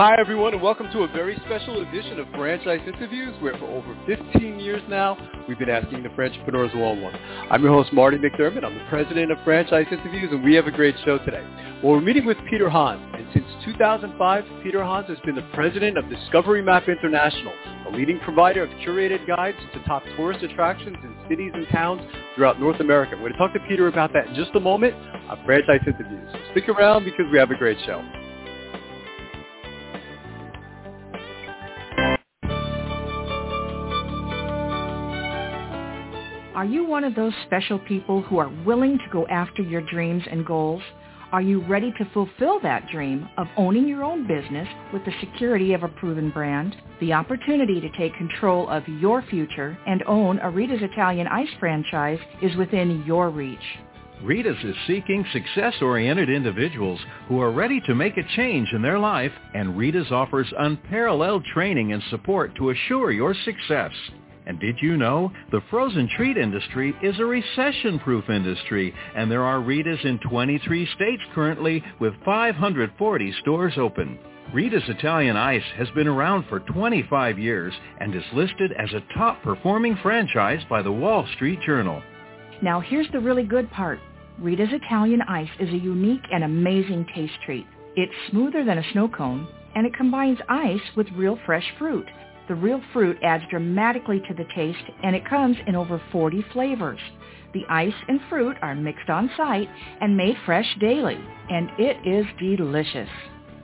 Hi, everyone, and welcome to a very special edition of Franchise Interviews, where for over 15 years now, we've been asking the entrepreneurs one-on-one. I'm your host, Marty McDermott. I'm the president of Franchise Interviews, and we have a great show today. Well, we're meeting with Peter Hans, and since 2005, Peter Hans has been the president of Discovery Map International, a leading provider of curated guides to top tourist attractions in cities and towns throughout North America. We're going to talk to Peter about that in just a moment on Franchise Interviews. So stick around because we have a great show. Are you one of those special people who are willing to go after your dreams and goals? Are you ready to fulfill that dream of owning your own business with the security of a proven brand? The opportunity to take control of your future and own a Rita's Italian Ice franchise is within your reach. Rita's is seeking success-oriented individuals who are ready to make a change in their life, and Rita's offers unparalleled training and support to assure your success. And did you know the frozen treat industry is a recession-proof industry, and there are Rita's in 23 states currently with 540 stores open. Rita's Italian Ice has been around for 25 years and is listed as a top-performing franchise by the Wall Street Journal. Now here's the really good part. Rita's Italian Ice is a unique and amazing taste treat. It's smoother than a snow cone, and it combines ice with real fresh fruit. The real fruit adds dramatically to the taste, and it comes in over 40 flavors. The ice and fruit are mixed on site and made fresh daily, and it is delicious.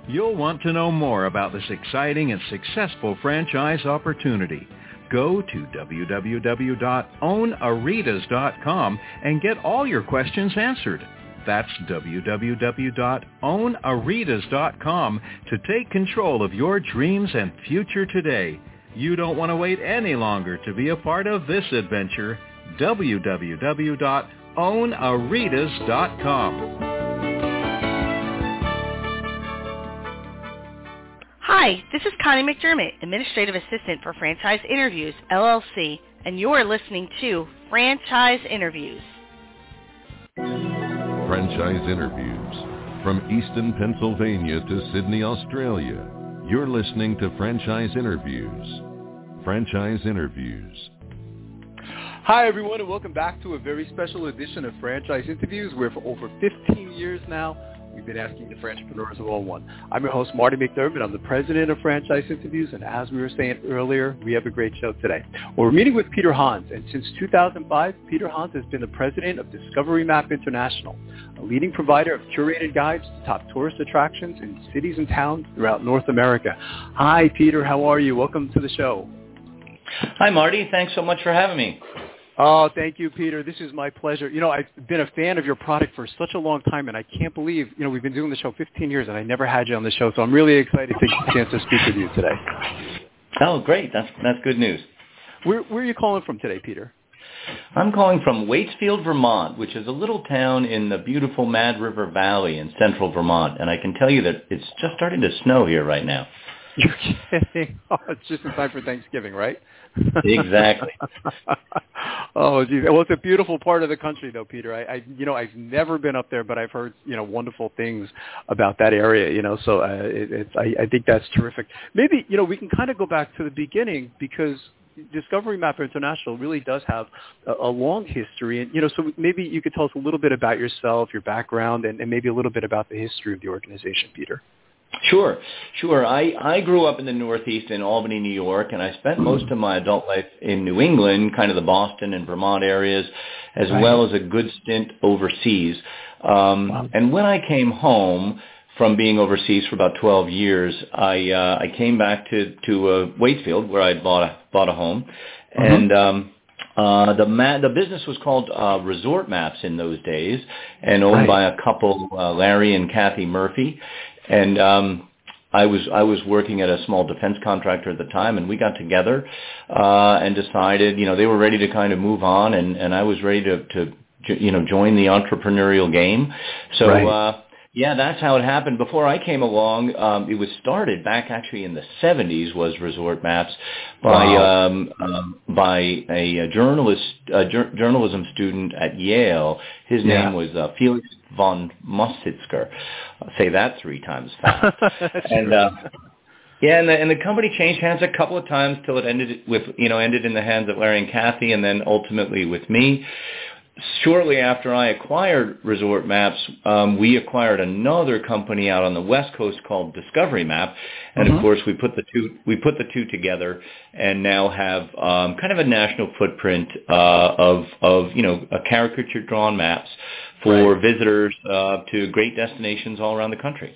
You'll want to know more about this exciting and successful franchise opportunity. Go to www.ownaritas.com and get all your questions answered. That's www.ownaritas.com to take control of your dreams and future today. You don't want to wait any longer to be a part of this adventure. www.ownaritas.com. Hi, this is Connie McDermott, Administrative Assistant for Franchise Interviews, LLC, and you're listening to Franchise Interviews. Franchise Interviews. From Easton, Pennsylvania to Sydney, Australia. You're listening to Franchise Interviews. Franchise Interviews. Hi, everyone, and welcome back to a very special edition of Franchise Interviews, where for over 15 years now, we've been asking the entrepreneurs of all one. I'm your host, Marty McDermott. I'm the president of Franchise Interviews, and as we were saying earlier, we have a great show today. We're meeting with Peter Hans, and since 2005, Peter Hans has been the president of Discovery Map International, a leading provider of curated guides to top tourist attractions in cities and towns throughout North America. Hi, Peter. How are you? Welcome to the show. Hi, Marty. Thanks so much for having me. Oh, thank you, Peter. This is my pleasure. You know, I've been a fan of your product for such a long time, and I can't believe, you know, we've been doing the show 15 years, and I never had you on the show, so I'm really excited to get a chance to speak with you today. Oh, great. That's, that's good news. Where, where are you calling from today, Peter? I'm calling from Waitsfield, Vermont, which is a little town in the beautiful Mad River Valley in central Vermont, and I can tell you that it's just starting to snow here right now. You're kidding. Oh, it's just in time for Thanksgiving, right? Exactly. oh, geez. Well, it's a beautiful part of the country, though, Peter. I, I, you know, I've never been up there, but I've heard, you know, wonderful things about that area. You know, so uh, it, it's. I, I think that's terrific. Maybe, you know, we can kind of go back to the beginning because Discovery Map International really does have a, a, long history, and you know, so maybe you could tell us a little bit about yourself, your background, and, and maybe a little bit about the history of the organization, Peter. Sure, sure. I, I grew up in the Northeast in Albany, New York, and I spent most of my adult life in New England, kind of the Boston and Vermont areas, as right. well as a good stint overseas. Um, wow. And when I came home from being overseas for about 12 years, I uh, I came back to to uh, Waitsfield, where I bought a bought a home, mm-hmm. and um, uh, the ma- the business was called uh, Resort Maps in those days, and owned right. by a couple, uh, Larry and Kathy Murphy, and um, I was I was working at a small defense contractor at the time, and we got together uh, and decided, you know, they were ready to kind of move on, and and I was ready to to you know join the entrepreneurial game. So. Right. Uh, yeah, that's how it happened. Before I came along, um, it was started back actually in the 70s. Was Resort Maps by wow. um, um, by a, a journalist, a jur- journalism student at Yale. His yeah. name was uh, Felix von Mostitzker. I'll say that three times fast. and uh, yeah, and the, and the company changed hands a couple of times till it ended with you know ended in the hands of Larry and Kathy, and then ultimately with me shortly after I acquired Resort Maps, um, we acquired another company out on the West Coast called Discovery Map, and mm-hmm. of course we put the two we put the two together, and now have um, kind of a national footprint uh, of of you know a caricature drawn maps for right. visitors uh, to great destinations all around the country.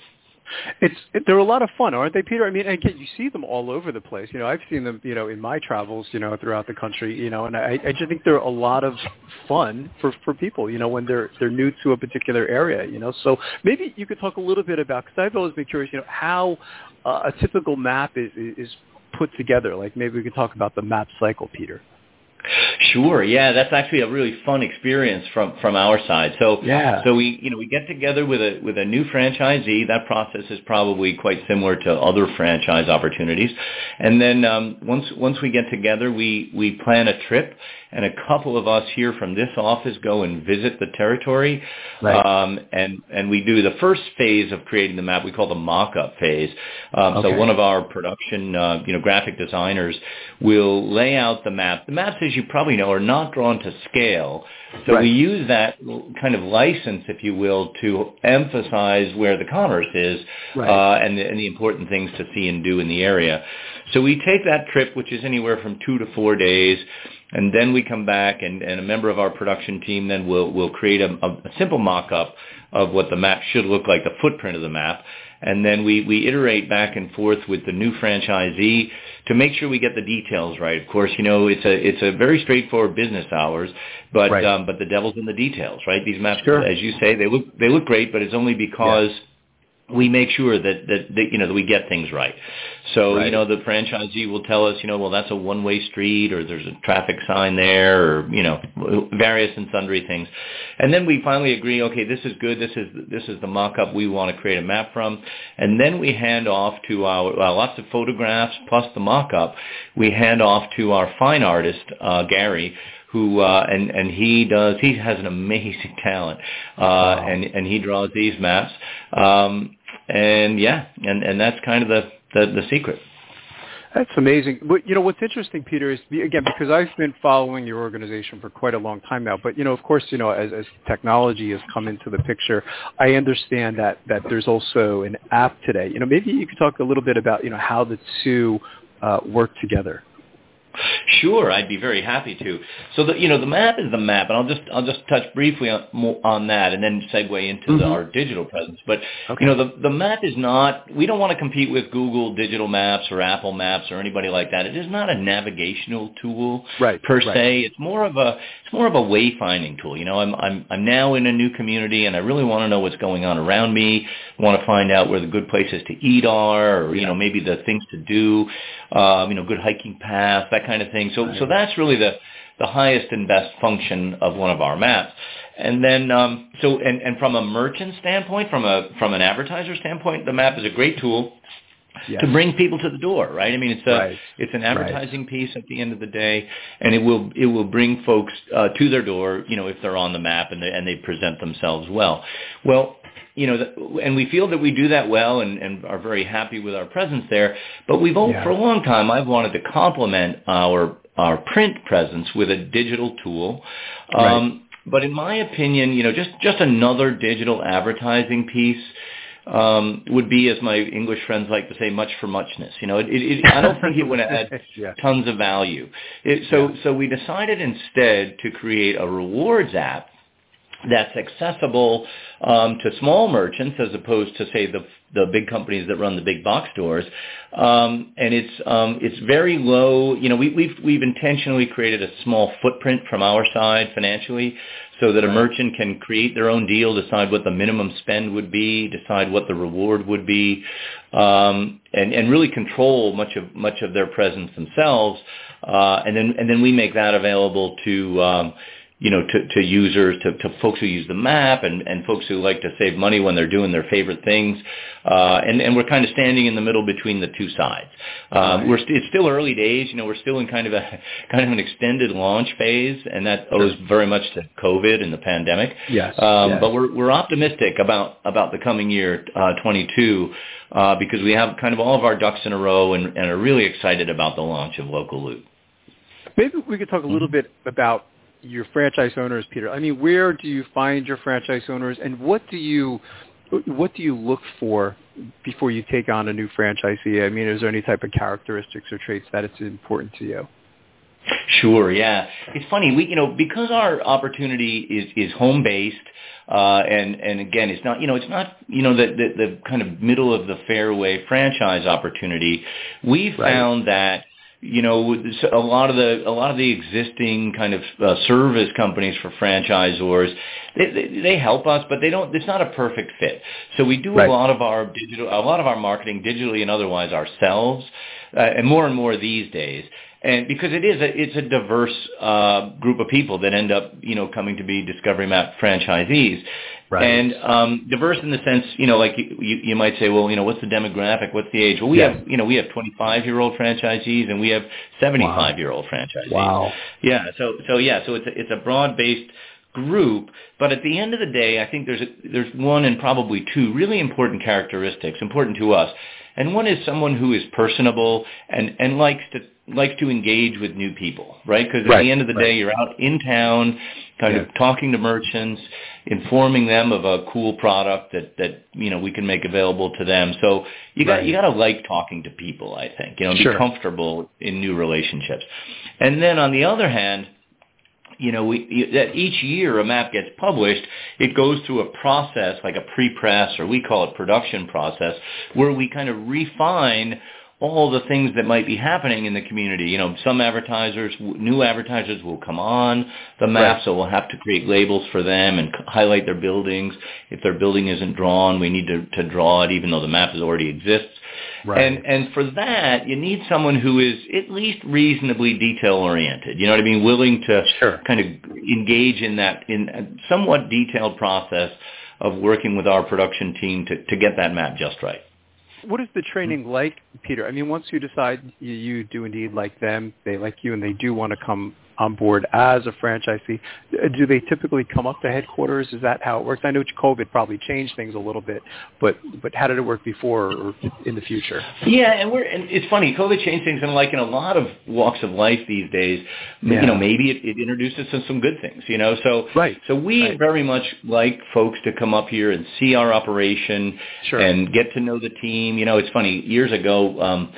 It's it, they're a lot of fun, aren't they, Peter? I mean, again, you see them all over the place. You know, I've seen them, you know, in my travels, you know, throughout the country, you know, and I, I just think they're a lot of fun for for people, you know, when they're they're new to a particular area, you know. So maybe you could talk a little bit about because I've always been curious, you know, how uh, a typical map is is put together. Like maybe we could talk about the map cycle, Peter. Sure. Yeah, that's actually a really fun experience from from our side. So yeah. So we you know we get together with a with a new franchisee. That process is probably quite similar to other franchise opportunities. And then um, once once we get together, we we plan a trip and a couple of us here from this office go and visit the territory. Right. Um, and, and we do the first phase of creating the map we call the mock-up phase. Um, okay. So one of our production, uh, you know, graphic designers will lay out the map. The maps, as you probably know, are not drawn to scale. So right. we use that kind of license, if you will, to emphasize where the commerce is right. uh, and, the, and the important things to see and do in the area. So we take that trip, which is anywhere from two to four days, and then we come back and, and a member of our production team then will, will create a, a simple mock-up of what the map should look like, the footprint of the map. And then we, we iterate back and forth with the new franchisee to make sure we get the details right. Of course, you know, it's a, it's a very straightforward business hours, but, right. um, but the devil's in the details, right? These maps, sure. as you say, they look, they look great, but it's only because yeah we make sure that, that, that you know that we get things right. So right. you know the franchisee will tell us you know well that's a one way street or there's a traffic sign there or you know various and sundry things, and then we finally agree okay this is good. This is this is the mock up we want to create a map from, and then we hand off to our uh, lots of photographs plus the mock up we hand off to our fine artist uh, Gary who uh, and and he does he has an amazing talent uh, wow. and and he draws these maps. Um, and yeah, and and that's kind of the the, the secret. That's amazing. But you know what's interesting, Peter, is again because I've been following your organization for quite a long time now. But you know, of course, you know, as, as technology has come into the picture, I understand that that there's also an app today. You know, maybe you could talk a little bit about you know how the two uh, work together. Sure, I'd be very happy to. So the you know the map is the map, and I'll just I'll just touch briefly on on that, and then segue into mm-hmm. the, our digital presence. But okay. you know the the map is not. We don't want to compete with Google Digital Maps or Apple Maps or anybody like that. It is not a navigational tool right, per right. se. It's more of a it's more of a wayfinding tool. You know, I'm I'm I'm now in a new community, and I really want to know what's going on around me. I want to find out where the good places to eat are, or you know maybe the things to do. Um, you know, good hiking paths, that kind of thing. So so that's really the the highest and best function of one of our maps. And then, um, so and, and from a merchant standpoint, from a from an advertiser standpoint, the map is a great tool yes. to bring people to the door, right? I mean, it's a right. it's an advertising right. piece at the end of the day, and it will it will bring folks uh, to their door, you know, if they're on the map and they and they present themselves well. Well, you know, and we feel that we do that well and, and are very happy with our presence there. But we've all, yeah. for a long time, I've wanted to complement our our print presence with a digital tool. Right. Um, but in my opinion, you know, just just another digital advertising piece um, would be, as my English friends like to say, much for muchness. You know, it, it, I don't think it would add yeah. tons of value. It, so, yeah. so we decided instead to create a rewards app that's accessible um, to small merchants as opposed to say the the big companies that run the big box stores, um, and it's um, it's very low. You know, we, we've we've intentionally created a small footprint from our side financially, so that a merchant can create their own deal, decide what the minimum spend would be, decide what the reward would be, um, and and really control much of much of their presence themselves, uh, and then and then we make that available to. You know, to, to users, to, to folks who use the map and, and folks who like to save money when they're doing their favorite things. Uh, and, and we're kind of standing in the middle between the two sides. Um, we're st- it's still early days. You know, we're still in kind of a kind of an extended launch phase, and that owes very much to COVID and the pandemic. Yes. Um, yes. But we're we're optimistic about about the coming year, uh, 22, uh, because we have kind of all of our ducks in a row and, and are really excited about the launch of Local Loop. Maybe we could talk a little mm-hmm. bit about your franchise owners, Peter? I mean, where do you find your franchise owners, and what do you what do you look for before you take on a new franchisee? I mean, is there any type of characteristics or traits that it's important to you? Sure, yeah. It's funny, we you know, because our opportunity is is home based, uh, and and again, it's not you know, it's not you know the, the the kind of middle of the fairway franchise opportunity. We right. found that you know, a lot of the a lot of the existing kind of uh, service companies for franchisors, they, they, they help us, but they don't. It's not a perfect fit. So we do right. a lot of our digital, a lot of our marketing digitally and otherwise ourselves, uh, and more and more these days and because it is a, it's a diverse uh, group of people that end up you know coming to be Discovery Map franchisees, right. and um, diverse in the sense you know like you, you, you might say well you know what's the demographic what's the age well we yeah. have you know we have 25 year old franchisees and we have 75 year old franchisees wow yeah so so yeah so it's a, it's a broad based group but at the end of the day I think there's a, there's one and probably two really important characteristics important to us and one is someone who is personable and and likes to likes to engage with new people, right? Because at right, the end of the right. day, you're out in town, kind yeah. of talking to merchants, informing them of a cool product that that you know we can make available to them. So you got right. you got to like talking to people. I think you know, be comfortable in new relationships. And then on the other hand you know, we, that each year a map gets published, it goes through a process like a pre-press or we call it production process where we kind of refine all the things that might be happening in the community. You know, some advertisers, new advertisers will come on the map, right. so we'll have to create labels for them and highlight their buildings. If their building isn't drawn, we need to, to draw it even though the map has already exists. Right. And and for that, you need someone who is at least reasonably detail oriented. You know what I mean? Willing to sure. kind of engage in that in a somewhat detailed process of working with our production team to, to get that map just right. What is the training like, Peter? I mean, once you decide you, do indeed like them, they like you, and they do want to come on board as a franchisee, do they typically come up to headquarters? Is that how it works? I know COVID probably changed things a little bit, but but how did it work before or in the future? Yeah, and we're and it's funny. COVID changed things, and like in a lot of walks of life these days, yeah. you know, maybe it, it introduced us to some good things. You know, so right. So we right. very much like folks to come up here and see our operation sure. and get to know the team. You know, it's funny. Years ago. um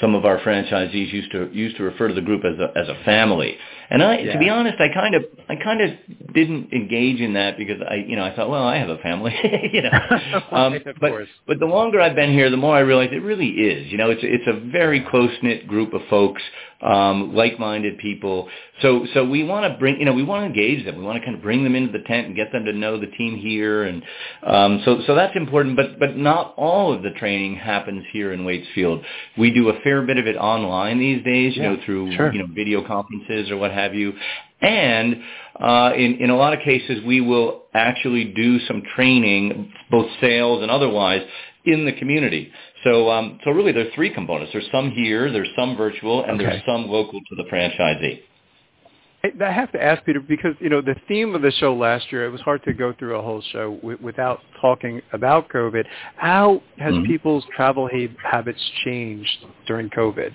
some of our franchisees used to used to refer to the group as a as a family. And I, yeah. to be honest, I kind of I kind of didn't engage in that because I you know I thought well I have a family you know um, of but course. but the longer I've been here, the more I realize it really is. You know, it's it's a very close knit group of folks, um, like minded people. So so we want to bring you know we want to engage them. We want to kind of bring them into the tent and get them to know the team here, and um, so so that's important. But but not all of the training happens here in Waitsfield. We do a fair bit of it online these days. You yeah, know through sure. you know video conferences or what have you. And uh, in, in a lot of cases, we will actually do some training, both sales and otherwise, in the community. So, um, so really, there are three components. There's some here, there's some virtual, and okay. there's some local to the franchisee. I have to ask Peter because you know the theme of the show last year. It was hard to go through a whole show w- without talking about COVID. How has mm-hmm. people's travel ha- habits changed during COVID?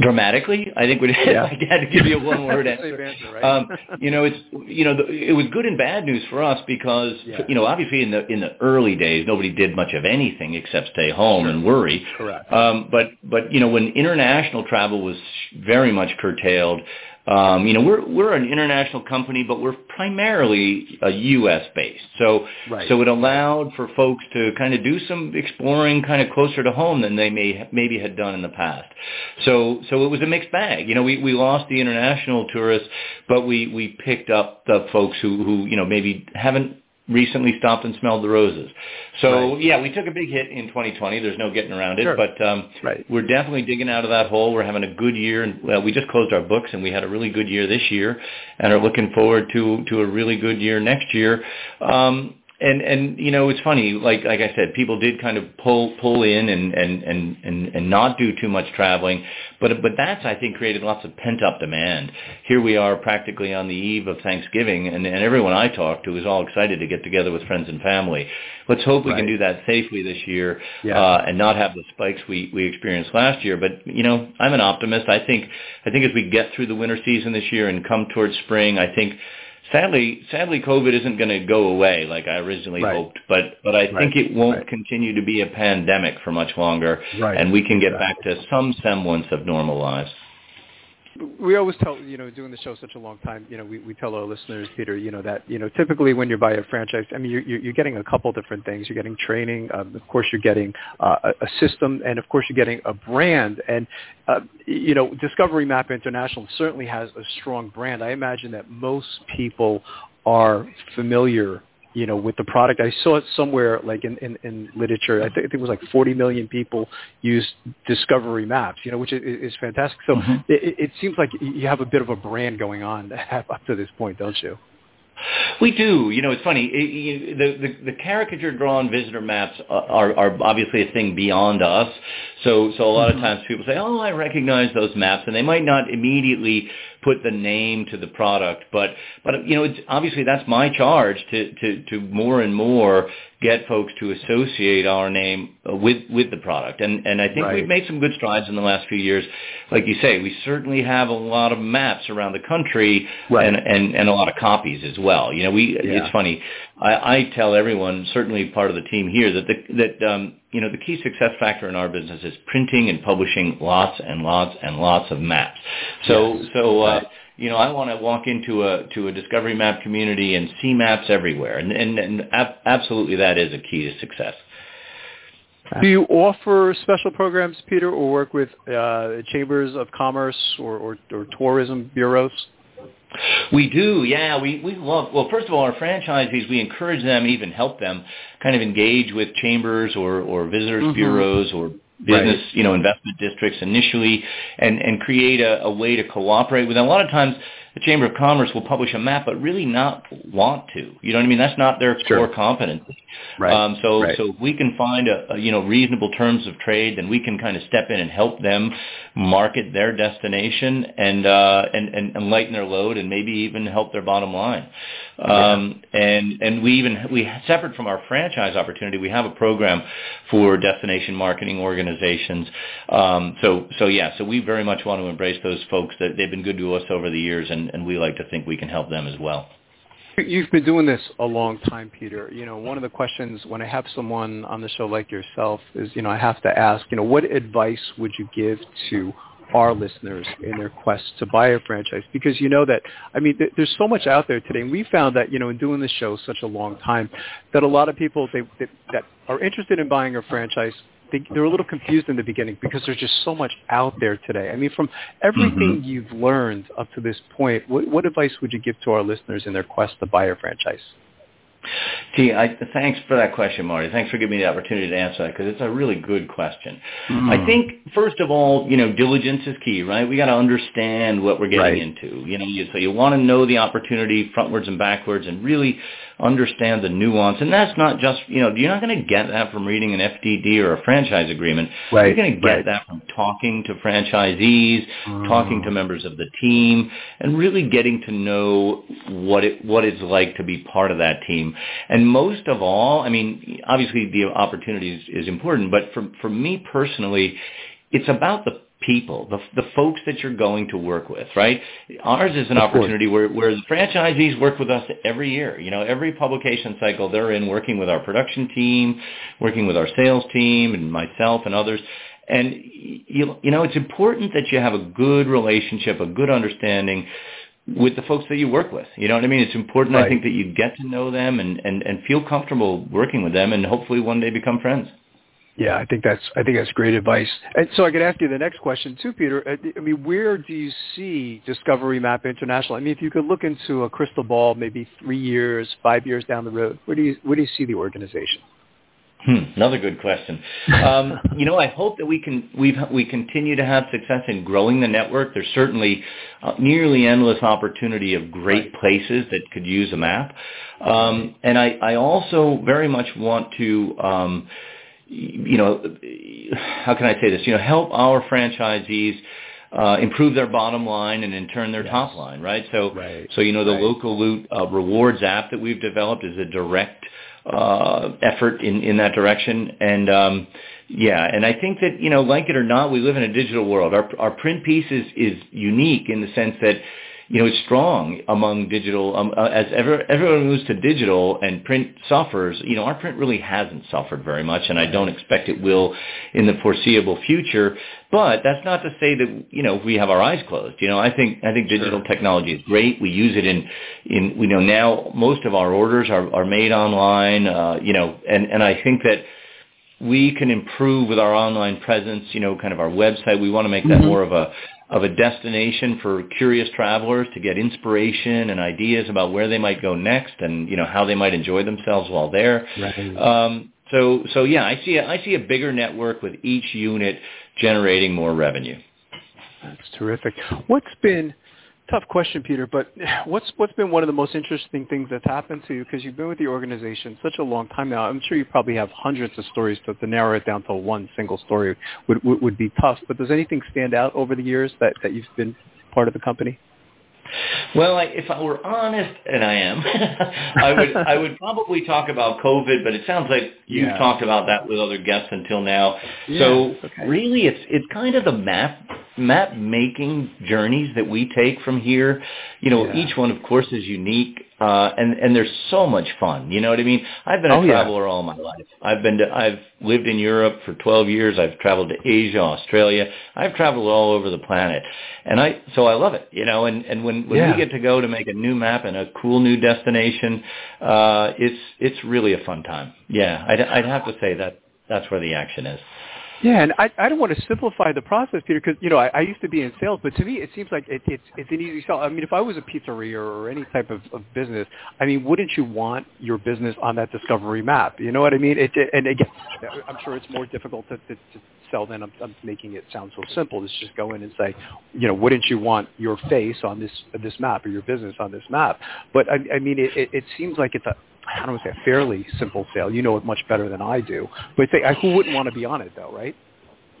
Dramatically. I think would yeah. I had to give you a one word answer. answer right? um, you know, it's you know, the, it was good and bad news for us because yeah. you know, obviously in the in the early days, nobody did much of anything except stay home sure. and worry. Correct. Um, but but you know, when international travel was very much curtailed. Um, you know, we're we're an international company, but we're primarily a U.S. based. So right. so it allowed for folks to kind of do some exploring, kind of closer to home than they may maybe had done in the past. So so it was a mixed bag. You know, we we lost the international tourists, but we we picked up the folks who who you know maybe haven't recently stopped and smelled the roses. So right. yeah, we took a big hit in 2020. There's no getting around it, sure. but um, right. we're definitely digging out of that hole. We're having a good year, and well, we just closed our books, and we had a really good year this year, and are looking forward to to a really good year next year. Um, and and you know it's funny like like I said people did kind of pull pull in and and and and, and not do too much traveling. But but that's I think created lots of pent up demand. Here we are practically on the eve of Thanksgiving and and everyone I talked to is all excited to get together with friends and family. Let's hope we right. can do that safely this year yeah. uh, and not have the spikes we we experienced last year. But you know I'm an optimist. I think I think as we get through the winter season this year and come towards spring I think sadly, sadly, COVID isn't going to go away like I originally right. hoped. But but I right. think it won't right. continue to be a pandemic for much longer, right. and we can get back to some semblance of normal lives we always tell you know doing the show such a long time you know we, we tell our listeners peter you know that you know typically when you buy a franchise i mean you're, you're getting a couple different things. You're getting training um, of course you're getting uh, a, system and of course you're getting a brand. And uh, you know discovery map international certainly has a strong brand. I imagine that most people are familiar you know, with the product. I saw it somewhere like in, in, in literature. I, th- I think it was like 40 million people use Discovery Maps, you know, which is, is fantastic. So mm-hmm. it, it seems like you have a bit of a brand going on up to this point, don't you? We do. You know, it's funny. It, you, the, the the caricature drawn visitor maps are, are obviously a thing beyond us. So so a lot mm-hmm. of times people say, "Oh, I recognize those maps," and they might not immediately put the name to the product. But but you know, it's obviously that's my charge to to to more and more get folks to associate our name with with the product. And and I think right. we've made some good strides in the last few years. Like you say, we certainly have a lot of maps around the country right. and, and and a lot of copies as well. You know, we yeah. it's funny. I, I tell everyone, certainly part of the team here, that the, that um, you know the key success factor in our business is printing and publishing lots and lots and lots of maps. So yes. so. Uh, right you know, I want to walk into a to a Discovery Map community and see maps everywhere, and and, and ab- absolutely that is a key to success. Do you offer special programs, Peter, or work with uh, chambers of commerce or, or, or tourism bureaus? We do, yeah. We we love. Well, first of all, our franchisees, we encourage them, even help them, kind of engage with chambers or or visitors mm-hmm. bureaus or business, right. you know, investment districts initially, and and create a, a way to cooperate with them. A lot of times, the Chamber of Commerce will publish a map, but really not want to. You know what I mean? That's not their sure. core competency. Right. Um, so right. so if we can find a, a you know reasonable terms of trade, then we can kind of step in and help them market their destination and uh, and, and and lighten their load and maybe even help their bottom line. Um, yeah. And and we even we separate from our franchise opportunity, we have a program for destination marketing organizations. Um, so so yeah, so we very much want to embrace those folks that they've been good to us over the years, and, and we like to think we can help them as well. You've been doing this a long time, Peter. You know, one of the questions when I have someone on the show like yourself is, you know, I have to ask, you know, what advice would you give to our listeners in their quest to buy a franchise? Because you know that, I mean, th- there's so much out there today, and we found that, you know, in doing this show such a long time, that a lot of people they, they, that are interested in buying a franchise they, they're a little confused in the beginning because there's just so much out there today. I mean, from everything mm-hmm. you've learned up to this point, what, what advice would you give to our listeners in their quest to buy a franchise? Gee, I, thanks for that question, Marty. Thanks for giving me the opportunity to answer that because it's a really good question. Mm. I think first of all, you know, diligence is key, right? We got to understand what we're getting right. into. You know, you, so you want to know the opportunity frontwards and backwards, and really understand the nuance. And that's not just, you know, you're not going to get that from reading an FDD or a franchise agreement. Right. You're going to get right. that from talking to franchisees, mm. talking to members of the team, and really getting to know what it what it's like to be part of that team. And most of all, I mean, obviously the opportunity is, is important, but for for me personally, it's about the people, the, the folks that you're going to work with, right? Ours is an of opportunity where, where the franchisees work with us every year. You know, every publication cycle they're in working with our production team, working with our sales team and myself and others. And you, you know, it's important that you have a good relationship, a good understanding with the folks that you work with. You know what I mean? It's important, Right. I think, that you get to know them and, and, and feel comfortable working with them and hopefully one day become friends. Yeah, I think that's I think that's great advice. And so I could ask you the next question too, Peter. Uh, I mean, where do you see Discovery Map International? I mean, if you could look into a crystal ball, maybe three years, five years down the road, where do you where do you see the organization? Hmm, another good question. Um, you know, I hope that we can we we continue to have success in growing the network. There's certainly uh, nearly endless opportunity of great places that could use a map, um, and I, I also very much want to. Um, you know, how can I say this? You know, help our franchisees uh, improve their bottom line and in turn their Yes. top line, right? So, Right. so you know, the Right. local loot uh, rewards app that we've developed is a direct uh, effort in in that direction, and um, yeah, and I think that you know, like it or not, we live in a digital world. Our our print piece is is unique in the sense that you know, it's strong among digital, um, uh, as ever, everyone moves to digital and print suffers, you know, our print really hasn't suffered very much and I don't expect it will in the foreseeable future. But that's not to say that, you know, we have our eyes closed. You know, I think, I think digital technology is great. We use it in, in, you know, now most of our orders are, are made online, uh, you know, and, and I think that, we can improve with our online presence, you know, kind of our website. We want to make that more of a of a destination for curious travelers to get inspiration and ideas about where they might go next and, you know, how they might enjoy themselves while there. Right. Um, so so yeah, I see a, I see a bigger network with each unit generating more revenue. That's terrific. What's been tough question, Peter? But what's what's been one of the most interesting things that's happened to you because you've been with the organization such a long time now. I'm sure you probably have hundreds of stories, but to narrow it down to one single story would would, would be tough. But does anything stand out over the years that that you've been part of the company? Well, I, if I were honest, and I am, I would I would probably talk about COVID, but it sounds like you've Yeah. talked about that with other guests until now. Yeah, so okay. really, it's it's kind of the map map making journeys that we take from here. You know, Yeah. each one, of course, is unique, uh, and and there's so much fun. You know what I mean? I've been a Oh, yeah. traveler all my life. I've been to I've lived in Europe for 12 years. I've traveled to Asia, Australia. I've traveled all over the planet, and I so I love it. You know, and and when when Yeah. we get to go to make a new map and a cool new destination, uh, it's it's really a fun time. Yeah, I'd I'd have to say that that's where the action is. Yeah, and I, I don't want to simplify the process, Peter, because you know I, I used to be in sales, but to me it seems like it, it's it's an easy sell. I mean, if I was a pizzeria or any type of, of business, I mean, wouldn't you want your business on that discovery map? You know what I mean? It, it, and again, I'm sure it's more difficult to, to, to sell than I'm, I'm making it sound so simple. It's just go in and say, you know, wouldn't you want your face on this this map or your business on this map? But I, I mean, it, it, it seems like it's a I don't want to say a fairly simple sale. You know it much better than I do. But say, who wouldn't want to be on it though, right?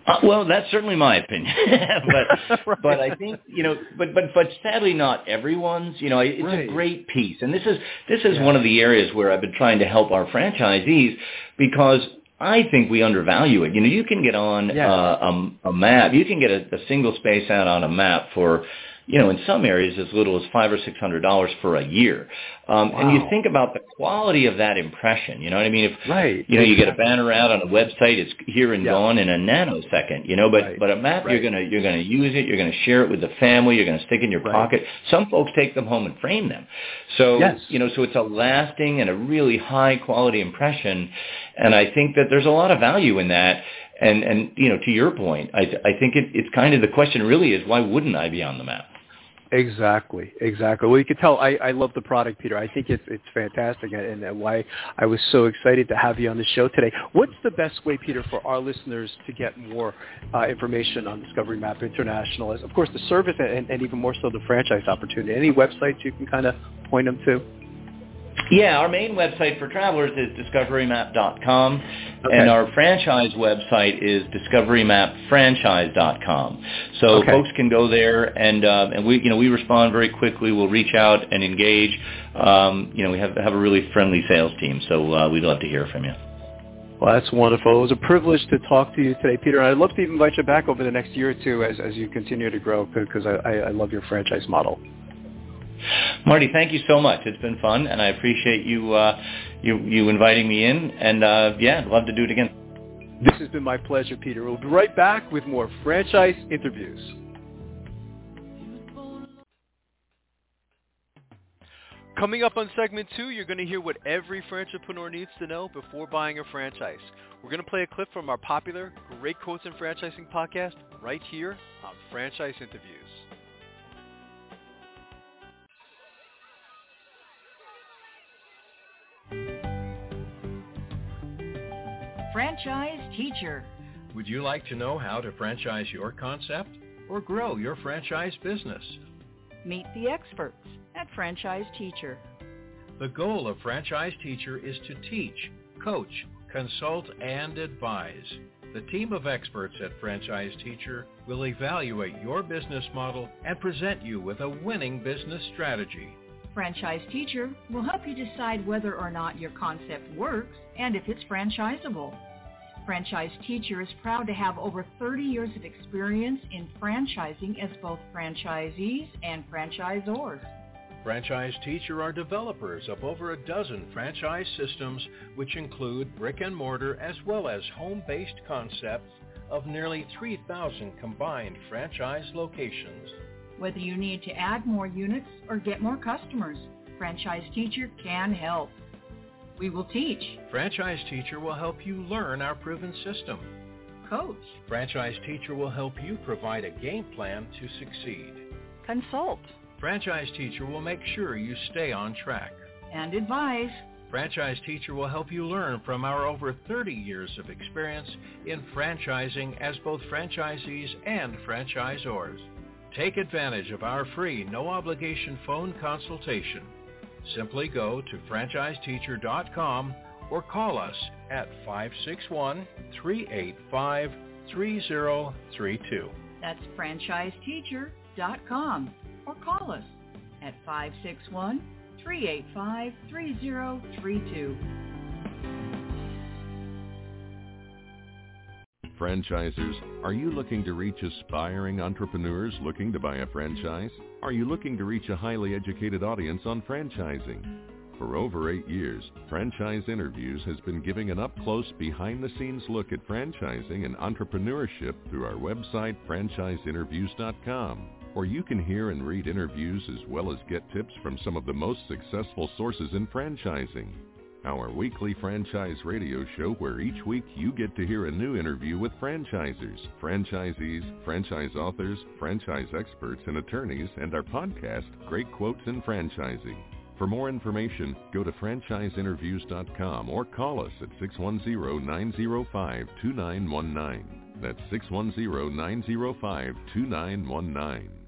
Uh, well, that's certainly my opinion, but Right. but I think you know, but but but sadly, not everyone's. You know, it's Right. a great piece, and this is this is Yeah. one of the areas where I've been trying to help our franchisees because I think we undervalue it. You know, you can get on Yes. uh, um, a map, you can get a, a single space out on a map for. You know, in some areas, as little as five or six hundred dollars for a year, um, and you think about the quality of that impression. You know what I mean? If Right. you know, you get a banner out on a website, it's here and Yeah. gone in a nanosecond, you know, but, Right. but a map, you're gonna, you're gonna use it, you're gonna share it with the family, you're gonna stick it in your Right. pocket. Some folks take them home and frame them. So, Yes. you know, so it's a lasting and a really high quality impression. And I think that there's a lot of value in that. And, and, you know, to your point, I, I think it, it's kind of the question really is why wouldn't I be on the map? Exactly, exactly. Well, you can tell I, I love the product, Peter. I think it's it's fantastic, and, and why I was so excited to have you on the show today. What's the best way, Peter, for our listeners to get more uh, information on Discovery Map International? As of course the service, and, and even more so the franchise opportunity. Any websites you can kind of point them to? Yeah, our main website for travelers is discoverymap.com, Okay. and our franchise website is discoverymapfranchise.com. So Okay. folks can go there, and uh, and we you know we respond very quickly. We'll reach out and engage. Um, you know, we have have a really friendly sales team, so uh, we'd love to hear from you. Well, that's wonderful. It was a privilege to talk to you today, Peter. I'd love to invite you back over the next year or two as, as you continue to grow because I, I love your franchise model. Marty, thank you so much. It's been fun, and I appreciate you uh, you you inviting me in. And uh, yeah, I'd love to do it again. This has been my pleasure, Peter. We'll be right back with more franchise interviews. Coming up on segment two, you're going to hear what every entrepreneur needs to know before buying a franchise. We're going to play a clip from our popular Great Quotes in Franchising podcast right here on Franchise Interviews. Franchise Teacher. Would you like to know how to franchise your concept or grow your franchise business? Meet the experts at Franchise Teacher. The goal of Franchise Teacher is to teach, coach, consult, and advise. The team of experts at Franchise Teacher will evaluate your business model and present you with a winning business strategy. Franchise Teacher will help you decide whether or not your concept works and if it's franchisable. Franchise Teacher is proud to have over 30 years of experience in franchising as both franchisees and franchisors. Franchise Teacher are developers of over a dozen franchise systems which include brick and mortar as well as home-based concepts of nearly 3,000 combined franchise locations. Whether you need to add more units or get more customers, Franchise Teacher can help. We will teach. Franchise Teacher will help you learn our proven system. Coach. Franchise Teacher will help you provide a game plan to succeed. Consult. Franchise Teacher will make sure you stay on track. And advise. Franchise Teacher will help you learn from our over 30 years of experience in franchising as both franchisees and franchisors. Take advantage of our free no-obligation phone consultation. Simply go to franchiseteacher.com or call us at 561-385-3032. That's franchiseteacher.com or call us at 561-385-3032. Franchisers, are you looking to reach aspiring entrepreneurs looking to buy a franchise? Are you looking to reach a highly educated audience on franchising? For over eight years, Franchise Interviews has been giving an up-close, behind-the-scenes look at franchising and entrepreneurship through our website, franchiseinterviews.com, where you can hear and read interviews as well as get tips from some of the most successful sources in franchising our weekly franchise radio show where each week you get to hear a new interview with franchisers, franchisees, franchise authors, franchise experts and attorneys, and our podcast, Great Quotes in Franchising. For more information, go to franchiseinterviews.com or call us at 610-905-2919. That's 610-905-2919.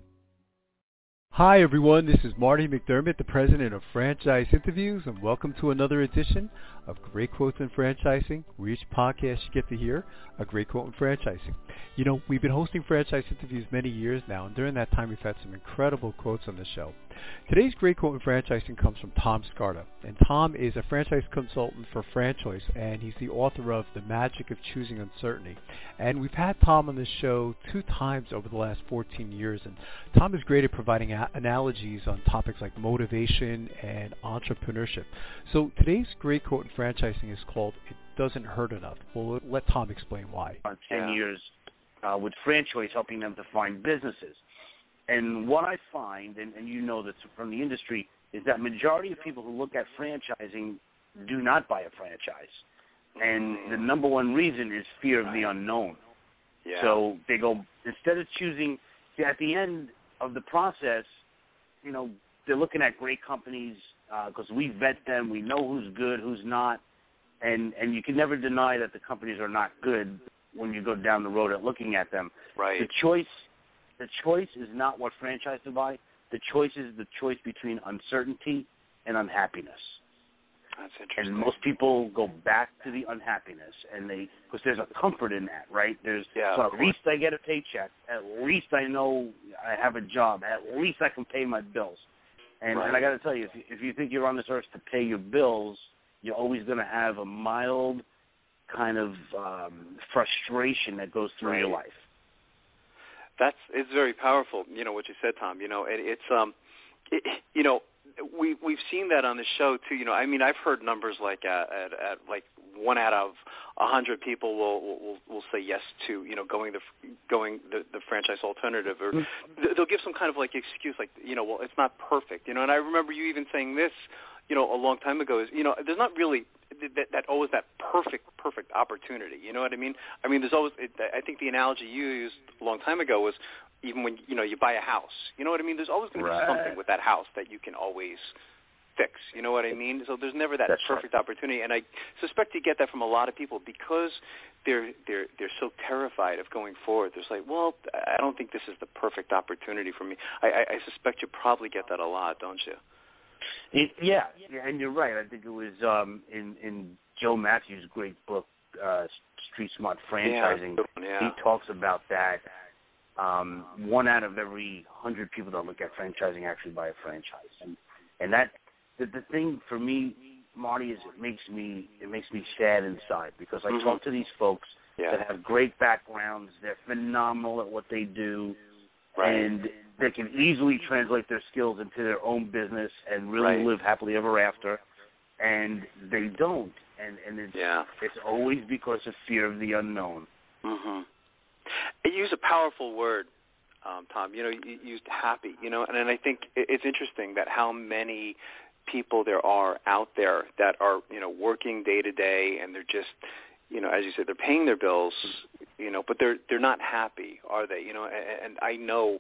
Hi everyone, this is Marty McDermott, the president of Franchise Interviews, and welcome to another edition of Great Quotes in Franchising, where each podcast you get to hear a great quote in franchising. You know, we've been hosting franchise interviews many years now, and during that time we've had some incredible quotes on the show. Today's great quote in franchising comes from Tom Scarda, and Tom is a franchise consultant for FranChoice, and he's the author of The Magic of Choosing Uncertainty. And we've had Tom on the show two times over the last 14 years, and Tom is great at providing a- analogies on topics like motivation and entrepreneurship. So today's great quote in franchising is called "It Doesn't Hurt Enough." We'll let Tom explain why. On 10 years uh, with Franchoice, helping them to find businesses. And what I find, and, and you know this from the industry, is that majority of people who look at franchising do not buy a franchise. And the number one reason is fear of the unknown. Yeah. So they go instead of choosing see, at the end of the process, you know, they're looking at great companies Uh, because we vet them, we know who's good, who's not, and and you can never deny that the companies are not good when you go down the road at looking at them. right. The choice, the choice is not what franchise to buy. The choice is the choice between uncertainty and unhappiness. That's interesting. And most people go back to the unhappiness, and they because there's a comfort in that, right? There's Yeah, so at least I get a paycheck. At least I know I have a job. At least I can pay my bills. And, and I got to tell you, if, you, if you think you're on this earth to pay your bills, you're always going to have a mild kind of um, frustration that goes through your life. That's it's very powerful. You know what you said, Tom. You know, it, it's um, it, you know, we we've seen that on the show too. You know, I mean, I've heard numbers like at, at, at like one out of a hundred people will, will will say yes to you know going the going the, the franchise alternative, or mm-hmm. they'll give some kind of like excuse like you know, well, it's not perfect. You know, and I remember you even saying this, you know, a long time ago is you know, there's not really that, that always that perfect perfect opportunity. You know what I mean? I mean, there's always. It, I think the analogy you used a long time ago was even when you know you buy a house. You know what I mean? There's always going to be something with that house that you can always fix. You know what I mean? So there's never that That's perfect right. opportunity, and I suspect you get that from a lot of people because they're they're they're so terrified of going forward. There's like, well, I don't think this is the perfect opportunity for me. I, I, I suspect you probably get that a lot, don't you? It, yeah, yeah, and you're right. I think it was um, in in Joe Mathews' great book, uh, Street Smart Franchising. Yeah, yeah. He talks about that. Um, one out of every hundred people that look at franchising actually buy a franchise, and and that the, the thing for me, Marty, is it makes me it makes me sad inside because I Mhm. talk to these folks Yeah. that have great backgrounds. They're phenomenal at what they do, Right. and they can easily translate their skills into their own business and really Right. live happily ever after. And they don't, and and it's Yeah. it's always because of fear of the unknown. hmm You use a powerful word, um, Tom. You know, you you used happy. You know, and, and I think it's interesting that how many people there are out there that are you know working day to day, and they're just you know, as you said, they're paying their bills. You know, but they're they're not happy, are they? You know, and, and I know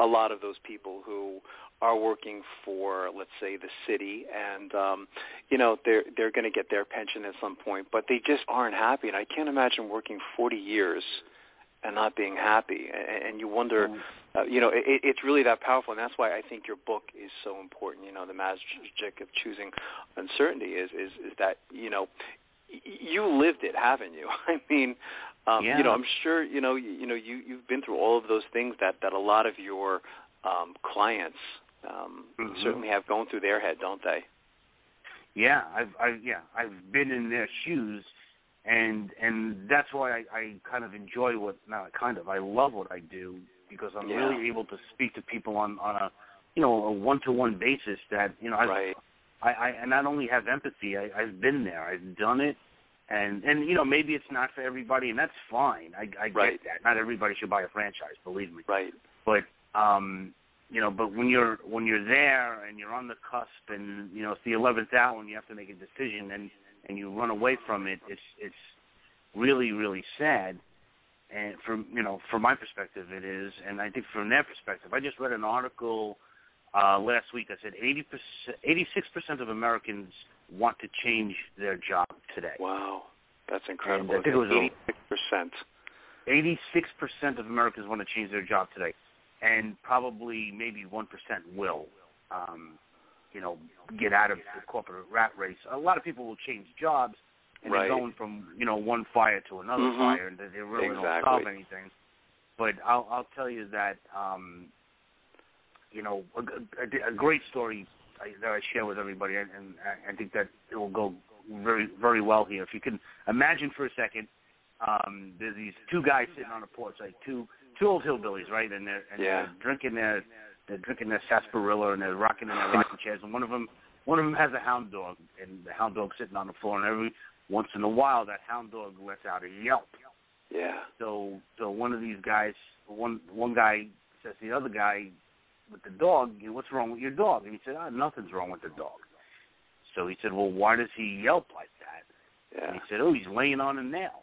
a lot of those people who are working for let's say the city. And um you know they're they're going to get their pension at some point but they just aren't happy. And I can't imagine working 40 years and not being happy. And, and you wonder uh, you know it, it's really that powerful. And that's why I think your book is so important. You know the magic of choosing uncertainty is is is that you know y- you lived it haven't you? I mean um Yeah. you know I'm sure you know you, you know you you've been through all of those things that that a lot of your um clients um Mhm. certainly have gone through their head don't they Yeah, I've I yeah I've been in their shoes, and and that's why I, I kind of enjoy what not kind of I love what I do because I'm Yeah. really able to speak to people on on a you know a one to one basis that you know I've, right I, I I not only have empathy I, I've been there I've done it and and you know maybe it's not for everybody and that's fine. I I Right. get that. Not everybody should buy a franchise believe me. Right. But um you know but when you're when you're there and you're on the cusp and you know it's the eleventh hour and you have to make a decision and and you run away from it it's it's really really sad. And from you know from my perspective it is and i think from their perspective. I just read an article uh last week that said 80 percent 86% of americans want to change their job today wow that's incredible And I think it was 86% 86% of Americans want to change their job today, and probably maybe 1% will, um, you know, get out of the corporate rat race. A lot of people will change jobs, and Right. they're going from, you know, one fire to another Mhm. fire, and they they really Exactly. don't solve anything. But I'll, I'll tell you that, um, you know, a, a, a great story I, that I share with everybody, and, and I- I think that it will go very, very well here. If you can imagine for a second, um, there's these two guys sitting on a porch, like two two old hillbillies, right? And they're and Yeah. they're drinking their they're drinking their sarsaparilla and they're rocking in their rocking chairs. And one of them one of them has a hound dog, and the hound dog's sitting on the floor. And every once in a while, that hound dog lets out a yelp. yeah So so one of these guys, one one guy says to the other guy with the dog, "What's wrong with your dog?" And he said, "Ah, nothing's wrong with the dog." So he said, "Well, why does he yelp like that?" And he said, "Oh, he's laying on a nail."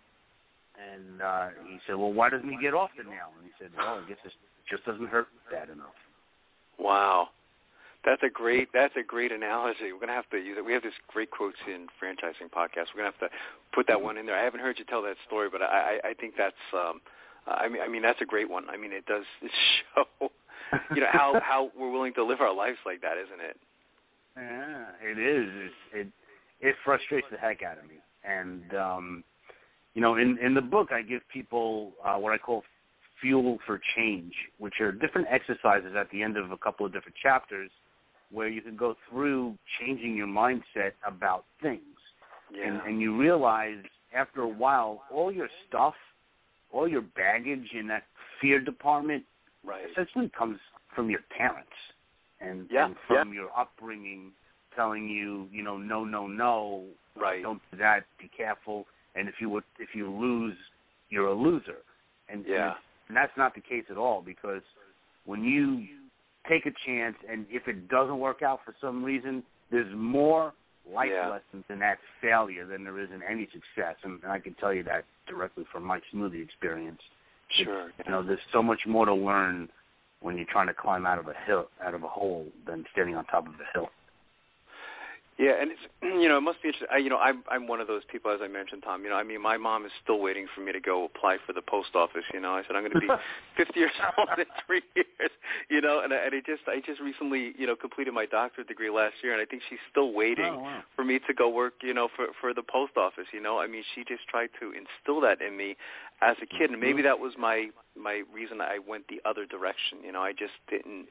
And uh, he said, "Well, why doesn't he get off the nail?" And he said, "Well, I guess it just doesn't hurt bad enough." Wow. That's a great that's a great analogy. We're gonna have to use it. We have this great quotes in franchising podcast. We're gonna have to put that one in there. I haven't heard you tell that story, but I, I I think that's um I mean I mean that's a great one. I mean it does show you know how how we're willing to live our lives like that, isn't it? Yeah, it is. It's, it it frustrates the heck out of me. And um, you know, in in the book, I give people uh, what I call fuel for change, which are different exercises at the end of a couple of different chapters, where you can go through changing your mindset about things. Yeah. and, and you realize after a while all your stuff, all your baggage in that fear department right. essentially comes from your parents. and, yeah, and from yeah. your upbringing telling you, you know, no, no, no, right. don't do that, be careful, and if you would, if you lose, you're a loser, and yeah. and, that's not the case at all because when you take a chance and if it doesn't work out for some reason, there's more life Yeah. lessons in that failure than there is in any success, and, and I can tell you that directly from my smoothie experience. Sure. You know, there's so much more to learn when you're trying to climb out of a hill, out of a hole, than standing on top of a hill. Yeah, and it's you know it must be interesting. I, you know, I'm I'm one of those people as I mentioned, Tom. You know, I mean, my mom is still waiting for me to go apply for the post office. You know, I said I'm going to be 50 years old in three years. You know, and I, and I just I just recently you know completed my doctorate degree last year, and I think she's still waiting Oh, wow. for me to go work. You know, for for the post office. You know, I mean, she just tried to instill that in me as a kid, and maybe mm-hmm. that was my my reason I went the other direction. You know, I just didn't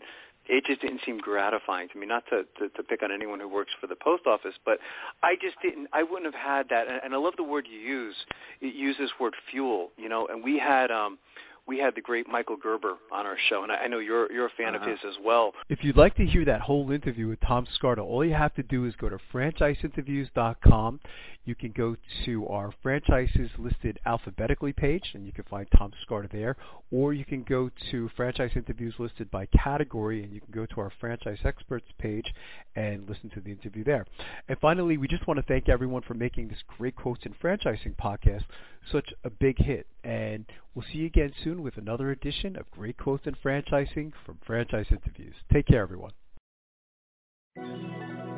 it just didn't seem gratifying to me. Not to, to to pick on anyone who works for the post office, but I just didn't. I wouldn't have had that. And, and I love the word you use. You use this word fuel. You know, and we had um we had the great Michael Gerber on our show, and I, know you're you're a fan Uh-huh. of his as well. If you'd like to hear that whole interview with Tom Scarda, all you have to do is go to franchiseinterviews.com. You can go to our franchises listed alphabetically page, and you can find Tom Scarda there. Or you can go to franchise interviews listed by category, and you can go to our franchise experts page and listen to the interview there. And finally, we just want to thank everyone for making this Great Quotes in Franchising podcast such a big hit. And we'll see you again soon with another edition of Great Quotes in Franchising from Franchise Interviews. Take care, everyone.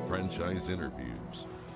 Franchise interviews.